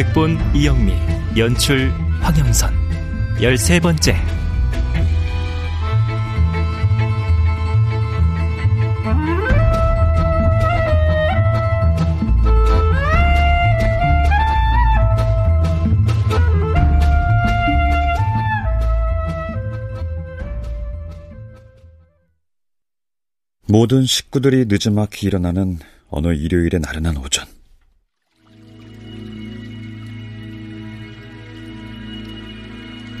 극본 이영미 연출 황영선 열세 번째 모든 식구들이 늦지막히 일어나는 어느 일요일의 나른한 오전.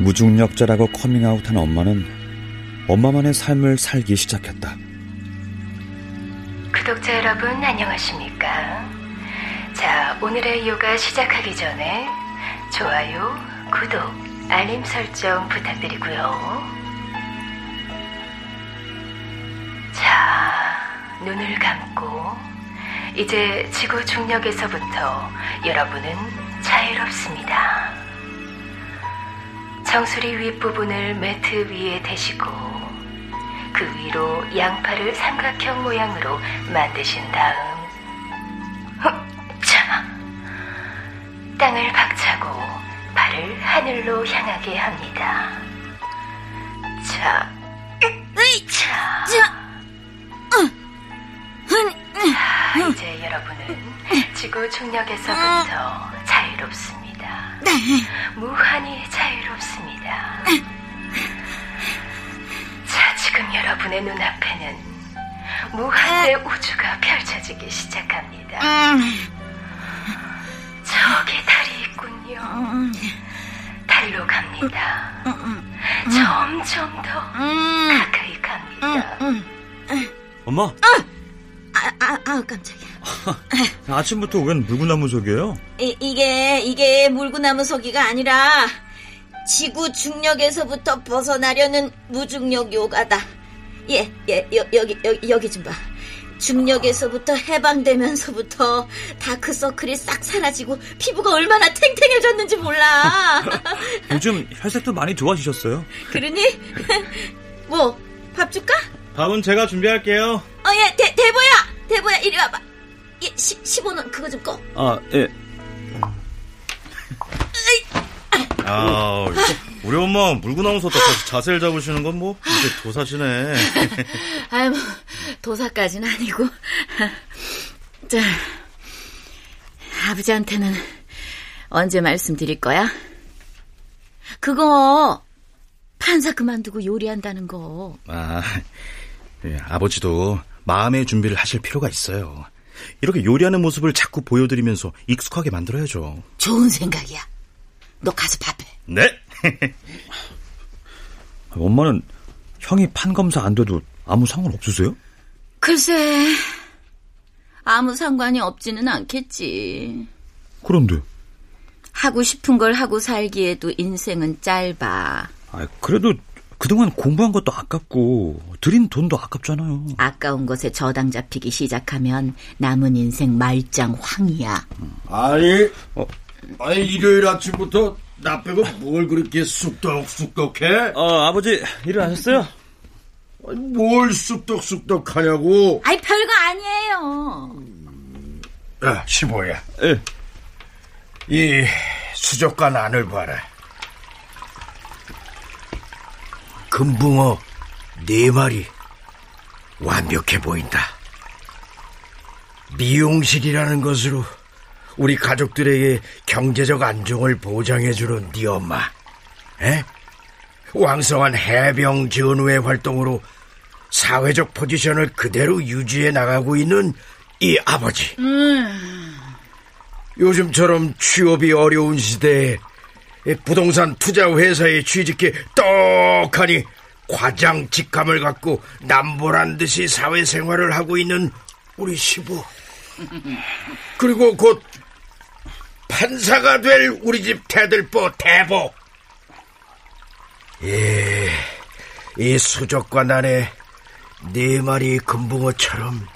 무중력자라고 커밍아웃한 엄마는 엄마만의 삶을 살기 시작했다. 구독자 여러분 안녕하십니까? 자, 오늘의 요가 시작하기 전에 좋아요, 구독, 알림 설정 부탁드리고요. 자, 눈을 감고 이제 지구 중력에서부터 여러분은 자유롭습니다. 정수리 윗부분을 매트 위에 대시고 그 위로 양팔을 삼각형 모양으로 만드신 다음 자, 땅을 박차고 발을 하늘로 향하게 합니다. 자, 자, 자, 이제 여러분은 지구 중력에서부터 자유롭습니다. 무한히 자유롭습니다. 자, 지금 여러분의 눈앞에는 무한의 우주가 펼쳐지기 시작합니다. 저기 달이 있군요. 달로 갑니다. 점점 더 가까이 갑니다. 엄마, 아, 아, 아, 깜짝이야. 아침부터 웬 물구나무 속이에요? 이, 이게, 이게 물구나무 서기가 아니라 지구 중력에서부터 벗어나려는 무중력 요가다. 예, 예, 여, 여기, 여기, 여기 좀 봐. 중력에서부터 해방되면서부터 다크서클이 싹 사라지고 피부가 얼마나 탱탱해졌는지 몰라. 요즘 혈색도 많이 좋아지셨어요? 그러니? 뭐, 밥 줄까? 밥은 제가 준비할게요. 어, 예, 대, 대보야! 대보야, 이리 와봐. 예, 시, 15는 그거 좀 꺼. 아, 예. 아, 우리 엄마 물구나무 섰다 다시 자세를 잡으시는 건 뭐 이제 도사시네. 아유, 뭐, 도사까지는 아니고. 자, 아버지한테는 언제 말씀드릴 거야? 그거, 판사 그만두고 요리한다는 거. 아, 예, 아버지도 마음의 준비를 하실 필요가 있어요. 이렇게 요리하는 모습을 자꾸 보여드리면서 익숙하게 만들어야죠. 좋은 생각이야. 너 가서 밥해. 네? 엄마는 형이 판검사 안 돼도 아무 상관 없으세요? 글쎄, 아무 상관이 없지는 않겠지. 그런데. 하고 싶은 걸 하고 살기에도 인생은 짧아. 아, 그래도 그동안 공부한 것도 아깝고 들인 돈도 아깝잖아요. 아까운 것에 저당 잡히기 시작하면 남은 인생 말짱 황이야. 아니, 아니 일요일 아침부터 나 빼고 뭘 그렇게 쑥덕쑥덕해? 어, 아버지 일어나셨어요? 아니, 뭘 쑥덕쑥덕하냐고? 아이 별거 아니에요. 야, 15야. 예. 이 수족관 안을 봐라. 금붕어 네 마리 완벽해 보인다. 미용실이라는 것으로 우리 가족들에게 경제적 안정을 보장해주는 네 엄마. 에? 왕성한 해병 전후의 활동으로 사회적 포지션을 그대로 유지해 나가고 있는 이 아버지. 요즘처럼 취업이 어려운 시대에 부동산 투자 회사에 취직해 떡하니 과장 직함을 갖고 남보란 듯이 사회생활을 하고 있는 우리 시부. 그리고 곧 판사가 될 우리 집 대들보 대보. 예, 이 수족관 안에 네 마리 금붕어처럼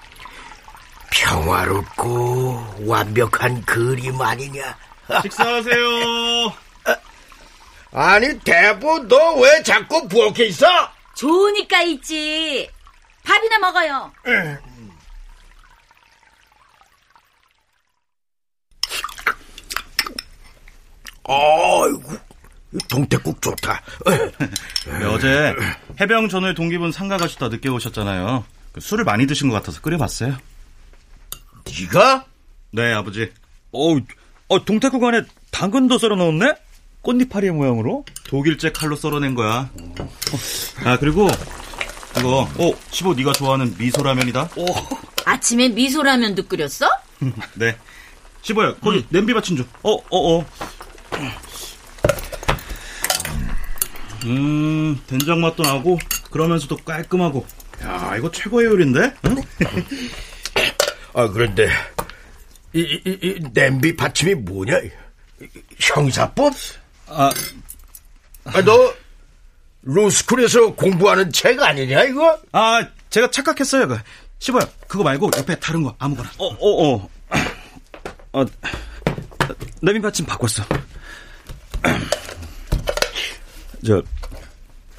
평화롭고 완벽한 그림 아니냐? 식사하세요. 아니 대보 너 왜 자꾸 부엌에 있어? 좋으니까 있지. 밥이나 먹어요. 아이고 동태국 좋다. 네, 어제 해병 전후에 동기분 상가 가시다 늦게 오셨잖아요. 그 술을 많이 드신 것 같아서 끓여봤어요. 네가? 네, 아버지. 어, 어 동태국 안에 당근도 썰어 넣었네? 꽃잎파리 모양으로? 독일제 칼로 썰어낸 거야. 아 그리고 이거 어15 네가 좋아하는 미소라면이다. 아침에 미소라면도 끓였어? 네. 15야 거기 냄비 받침 좀. 어, 어, 어. 음 된장 맛도 나고 그러면서도 깔끔하고. 야 이거 최고의 요리인데? 응? 아 그런데 이, 이, 이 냄비 받침이 뭐냐? 형사법? 아 아, 너 로스쿨에서 공부하는 책 아니냐 이거? 아, 제가 착각했어요. 그, 15야 그거 말고 옆에 다른 거 아무거나. 어, 어, 어. 어, 내민 받침 바꿨어. 저,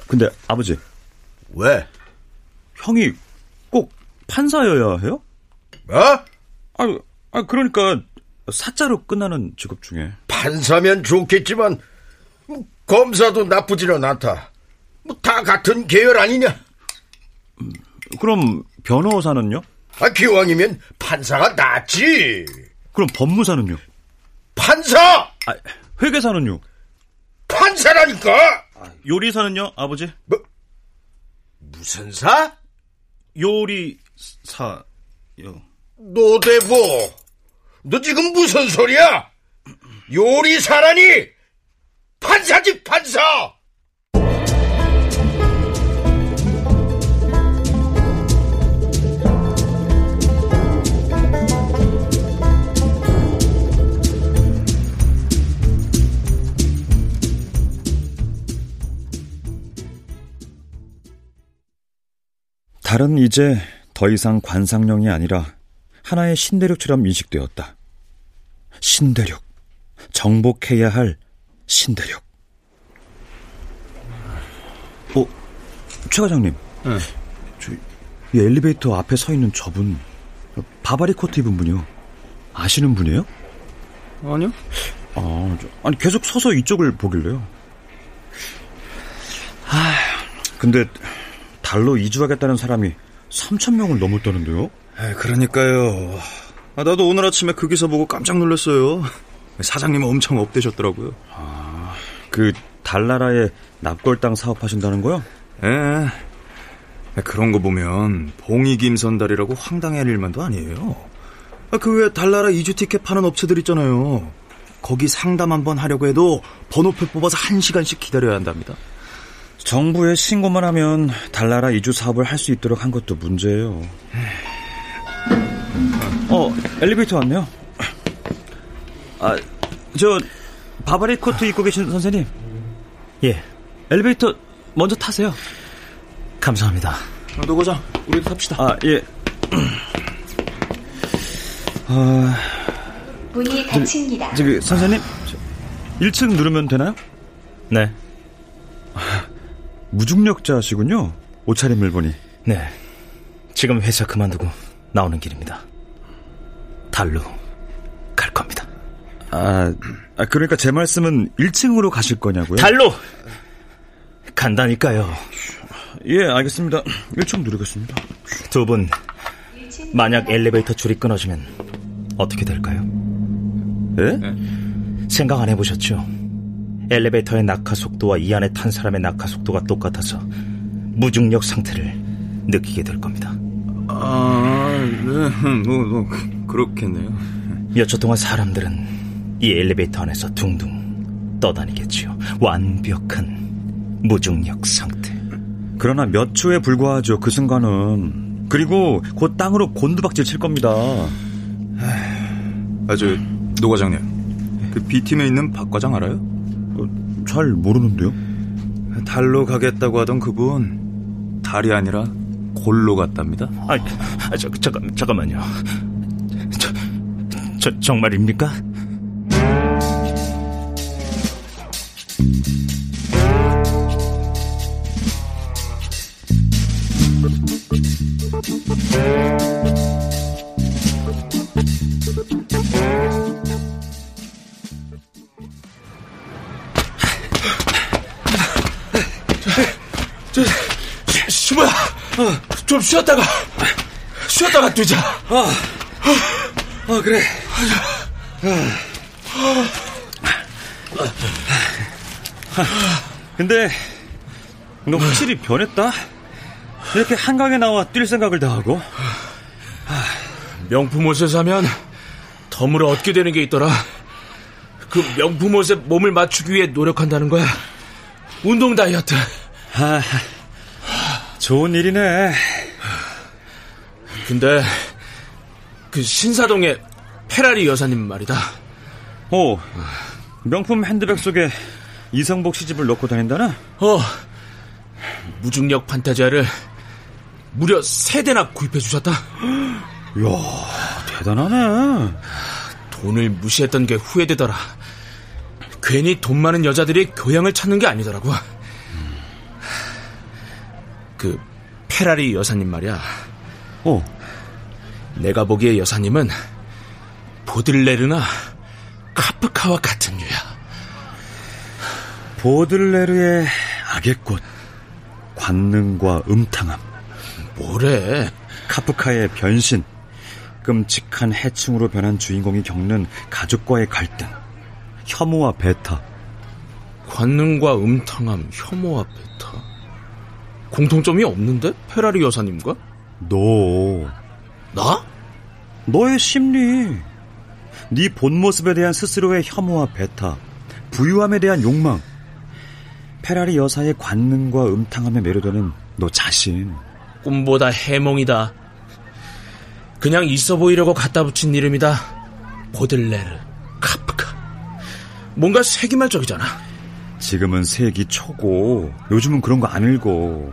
근데 아버지, 왜? 형이 꼭 판사여야 해요? 어? 아, 아 그러니까 사자로 끝나는 직업 중에. 판사면 좋겠지만 뭐, 검사도 나쁘지는 않다. 뭐 다 같은 계열 아니냐? 그럼 변호사는요? 아 기왕이면 판사가 낫지. 그럼 법무사는요? 판사! 아, 회계사는요? 판사라니까! 요리사는요, 아버지? 뭐, 무슨 사? 요리사요. 노대보. 너 지금 무슨 소리야? 요리사라니! 판사지, 판사! 달은 이제 더 이상 관상령이 아니라 하나의 신대륙처럼 인식되었다. 신대륙. 정복해야 할 신대륙. 어, 최 과장님. 네. 저, 이 엘리베이터 앞에 서 있는 저분, 바바리 코트 입은 분이요. 아시는 분이에요? 아니요. 아, 저, 아니 계속 서서 이쪽을 보길래요. 아, 근데 달로 이주하겠다는 사람이 3천 명을 넘었다는데요? 그러니까요. 아, 나도 오늘 아침에 그 기사 보고 깜짝 놀랐어요. 사장님 엄청 업되셨더라고요. 그 달나라에 납골 땅 사업하신다는 거요? 예. 그런 거 보면 봉이 김선달이라고 황당해할 일만도 아니에요. 그 외에 달나라 이주 티켓 파는 업체들 있잖아요. 거기 상담 한번 하려고 해도 번호표 뽑아서 한 시간씩 기다려야 한답니다. 정부에 신고만 하면 달나라 이주 사업을 할 수 있도록 한 것도 문제예요. 어, 엘리베이터 왔네요. 아, 저 바바리 코트 입고 계신 선생님. 예. 엘리베이터 먼저 타세요. 감사합니다. 노 과장, 우리도 탑시다. 아, 예. 아, 문이 닫힙니다. 저기 선생님, 1층 누르면 되나요? 네, 무중력자시군요. 옷차림을 보니. 네. 지금 회사 그만두고 나오는 길입니다. 달로 갈 겁니다. 아, 아, 그러니까 제 말씀은 1층으로 가실 거냐고요? 달로 간다니까요. 예, 알겠습니다. 1층 누르겠습니다. 두 분 만약 엘리베이터 줄이 끊어지면 어떻게 될까요? 예? 생각 안 해보셨죠? 엘리베이터의 낙하 속도와 이 안에 탄 사람의 낙하 속도가 똑같아서 무중력 상태를 느끼게 될 겁니다. 아, 네, 뭐, 뭐, 그렇겠네요. 몇 초 동안 사람들은 이 엘리베이터 안에서 둥둥 떠다니겠지요. 완벽한 무중력 상태. 그러나 몇 초에 불과하죠. 그 순간은. 그리고 곧 땅으로 곤두박질 칠 겁니다. 아, 저, 노 과장님. 그 B팀에 있는 박 과장 알아요? 어, 잘 모르는데요. 달로 가겠다고 하던 그분 달이 아니라 골로 갔답니다. 아, 아 저, 잠깐, 잠깐만요. 저, 저 정말입니까? 쉬었다가, 쉬었다가 뛰자. 아, 아 그래. 근데 너 확실히 변했다. 이렇게 한강에 나와 뛸 생각을 다 하고. 명품 옷을 사면 덤을 얻게 되는 게 있더라. 그 명품 옷에 몸을 맞추기 위해 노력한다는 거야. 운동 다이어트. 아, 좋은 일이네. 근데 그 신사동의 페라리 여사님 말이다. 어, 명품 핸드백 속에 이성복 시집을 넣고 다닌다나? 어, 무중력 판타지아를 무려 세 대나 구입해 주셨다. 이야, 대단하네. 돈을 무시했던 게 후회되더라. 괜히 돈 많은 여자들이 교양을 찾는 게 아니더라고. 그 페라리 여사님 말이야. 어, 내가 보기에 여사님은 보들레르나 카프카와 같은 류야. 보들레르의 악의 꽃, 관능과 음탕함, 뭐래? 카프카의 변신, 끔찍한 해충으로 변한 주인공이 겪는 가족과의 갈등, 혐오와 배타. 관능과 음탕함, 혐오와 배타. 공통점이 없는데? 페라리 여사님과? 너, 나? 너의 심리, 네 본 모습에 대한 스스로의 혐오와 배타, 부유함에 대한 욕망, 페라리 여사의 관능과 음탕함에 매료되는 너 자신. 꿈보다 해몽이다. 그냥 있어 보이려고 갖다 붙인 이름이다. 보들레르, 카프카. 뭔가 세기말적이잖아. 지금은 세기 초고 요즘은 그런 거 안 읽어.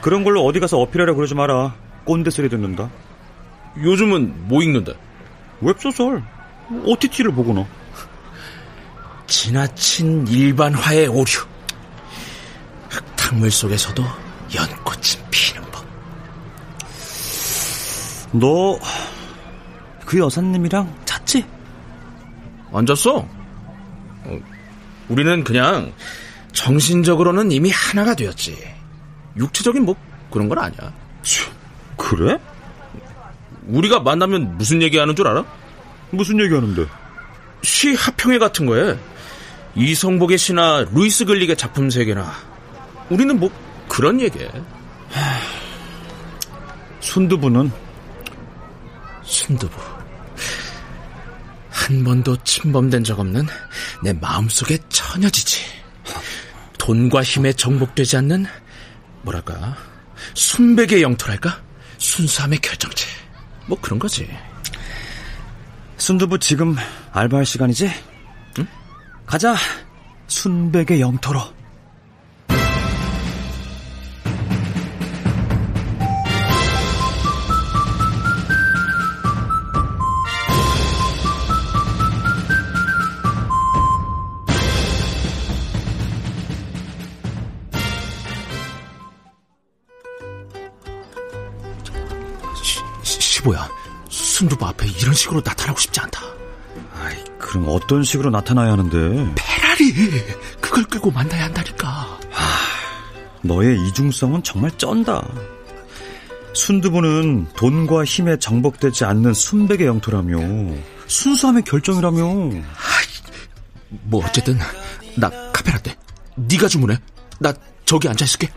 그런 걸로 어디 가서 어필하려 그러지 마라. 꼰대 소리 듣는다. 요즘은 뭐 읽는데? 웹소설, OTT를 보거나. 지나친 일반화의 오류. 흙탕물 속에서도 연꽃이 피는 법. 너 그 여사님이랑 잤지? 앉았어? 어, 우리는 그냥 정신적으로는 이미 하나가 되었지. 육체적인 뭐 그런 건 아니야. 그래? 우리가 만나면 무슨 얘기하는 줄 알아? 무슨 얘기하는데? 시 합평회 같은 거에 이성복의 시나 루이스 글릭의 작품 세계나 우리는 뭐 그런 얘기해. 순두부는 순두부. 한 번도 침범된 적 없는 내 마음속의 처녀지지. 돈과 힘에 정복되지 않는 뭐랄까 순백의 영토랄까 순수함의 결정체. 뭐 그런 거지. 순두부 지금 알바할 시간이지? 응? 가자. 순백의 영토로. 순두부 앞에 이런 식으로 나타나고 싶지 않다. 아이, 그럼 어떤 식으로 나타나야 하는데? 페라리! 그걸 끌고 만나야 한다니까. 하, 너의 이중성은 정말 쩐다. 순두부는 돈과 힘에 정복되지 않는 순백의 영토라며 순수함의 결정이라며 뭐 어쨌든 나 카페라떼 네가 주문해 나 저기 앉아 있을게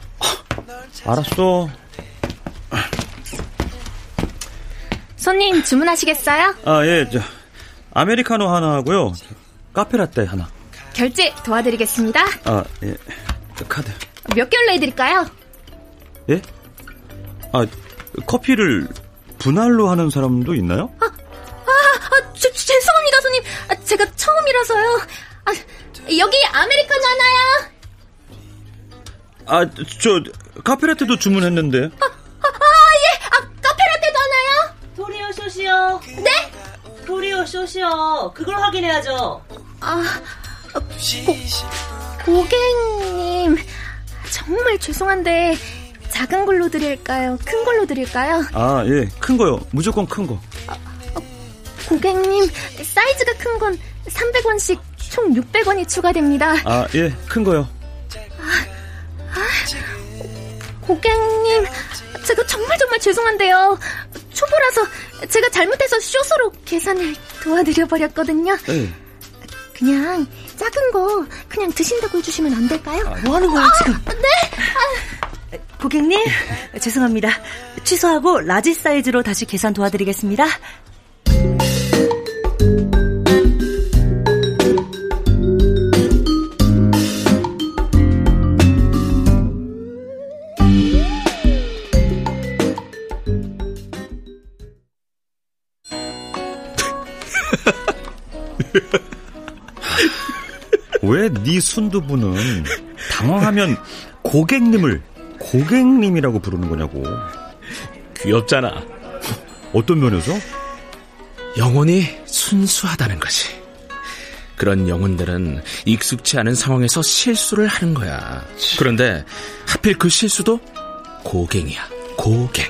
알았어 손님 주문하시겠어요? 아 예 저 아메리카노 하나 하고요 카페라떼 하나 결제 도와드리겠습니다 아 예 카드 몇 개월로 해드릴까요? 예? 아 커피를 분할로 하는 사람도 있나요? 아, 아, 아 저, 죄송합니다 손님 아, 제가 처음이라서요. 아, 여기 아메리카노 하나요. 아, 저 카페라테도 주문했는데. 아, 쇼시요. 그걸 확인해야죠. 아, 고, 고객님. 정말 죄송한데 작은 걸로 드릴까요? 큰 걸로 드릴까요? 아, 예. 큰 거요. 무조건 큰 거. 아, 고객님, 사이즈가 큰 건 300원씩 총 600원이 추가됩니다. 아, 예. 큰 거요. 아, 아, 고객님, 제가 정말 정말 죄송한데요. 초보라서 제가 잘못해서 쇼스로 계산을 도와드려 버렸거든요. 네. 그냥 작은 거 그냥 드신다고 해주시면 안 될까요? 아, 뭐 하는 거야 지금? 아, 네. 아. 고객님, 죄송합니다. 취소하고 라지 사이즈로 다시 계산 도와드리겠습니다. 왜 네 순두부는 당황하면 고객님을 고객님이라고 부르는 거냐고. 귀엽잖아. 어떤 면에서? 영혼이 순수하다는 거지. 그런 영혼들은 익숙치 않은 상황에서 실수를 하는 거야. 그런데 하필 그 실수도 고갱이야. 고갱.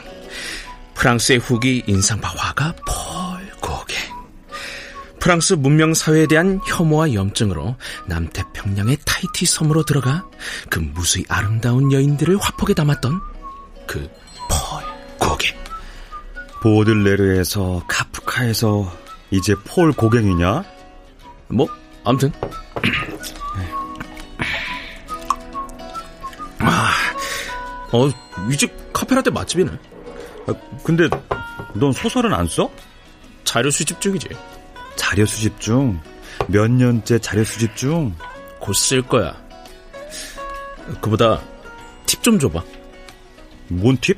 프랑스의 후기 인상파 화가 폴 고갱. 프랑스 문명 사회에 대한 혐오와 염증으로 남태평양의 타이티 섬으로 들어가 그 무수히 아름다운 여인들을 화폭에 담았던 그 폴 고갱. 보들레르에서 카프카에서 이제 폴 고갱이냐? 뭐 아무튼 아, 어, 이집 카페라떼 맛집이네. 아, 근데 넌 소설은 안 써? 자료 수집 중이지. 자료 수집 중? 몇 년째 자료 수집 중? 곧 쓸 거야. 그보다 팁 좀 줘봐. 뭔 팁?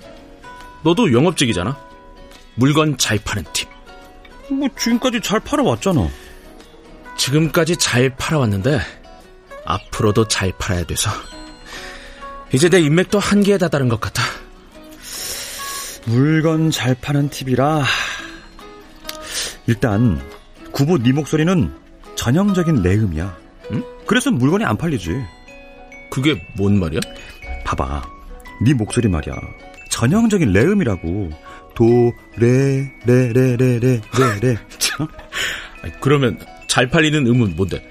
너도 영업직이잖아. 물건 잘 파는 팁. 뭐 지금까지 잘 팔아왔잖아. 지금까지 잘 팔아왔는데 앞으로도 잘 팔아야 돼서 이제 내 인맥도 한계에 다다른 것 같아. 물건 잘 파는 팁이라 일단 구보 네 목소리는 전형적인 레음이야. 응? 그래서 물건이 안 팔리지. 그게 뭔 말이야? 봐봐. 네 목소리 말이야. 전형적인 레음이라고. 도, 레, 레, 레, 레, 레, 레, 레. 그러면 잘 팔리는 음은 뭔데?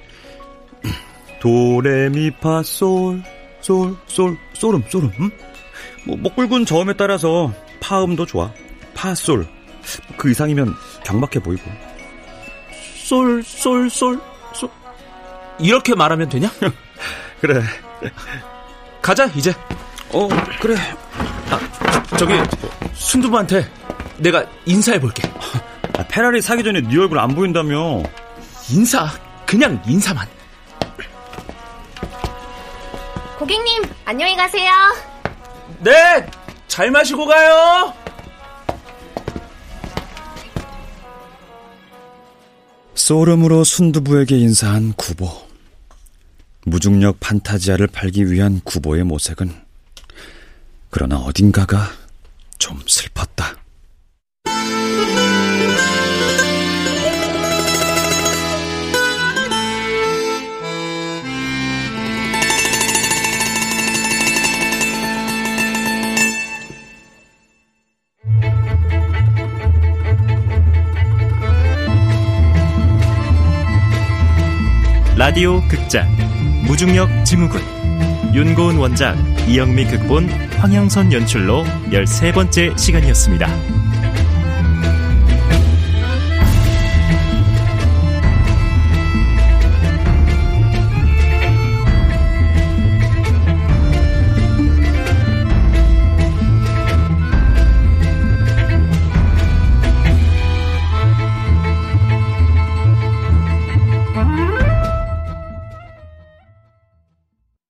도, 레, 미, 파, 솔, 솔, 솔, 솔음, 솔음. 응? 뭐, 목불근 저음에 따라서 파음도 좋아. 파, 솔. 그 이상이면 경박해 보이고. 솔, 솔, 솔, 솔. 이렇게 말하면 되냐? 그래. 가자, 이제. 어, 그래. 아, 저기, 순두부한테 내가 인사해볼게. 아, 페라리 사기 전에 네 얼굴 안 보인다며. 인사, 그냥 인사만. 고객님, 안녕히 가세요. 네, 잘 마시고 가요. 소름으로 순두부에게 인사한 구보. 무중력 판타지아를 팔기 위한 구보의 모색은 그러나 어딘가가 좀 슬펐 라디오 극장 무중력 증후군 윤고은 원작 이영미 극본 황영선 연출로 13번째 시간이었습니다.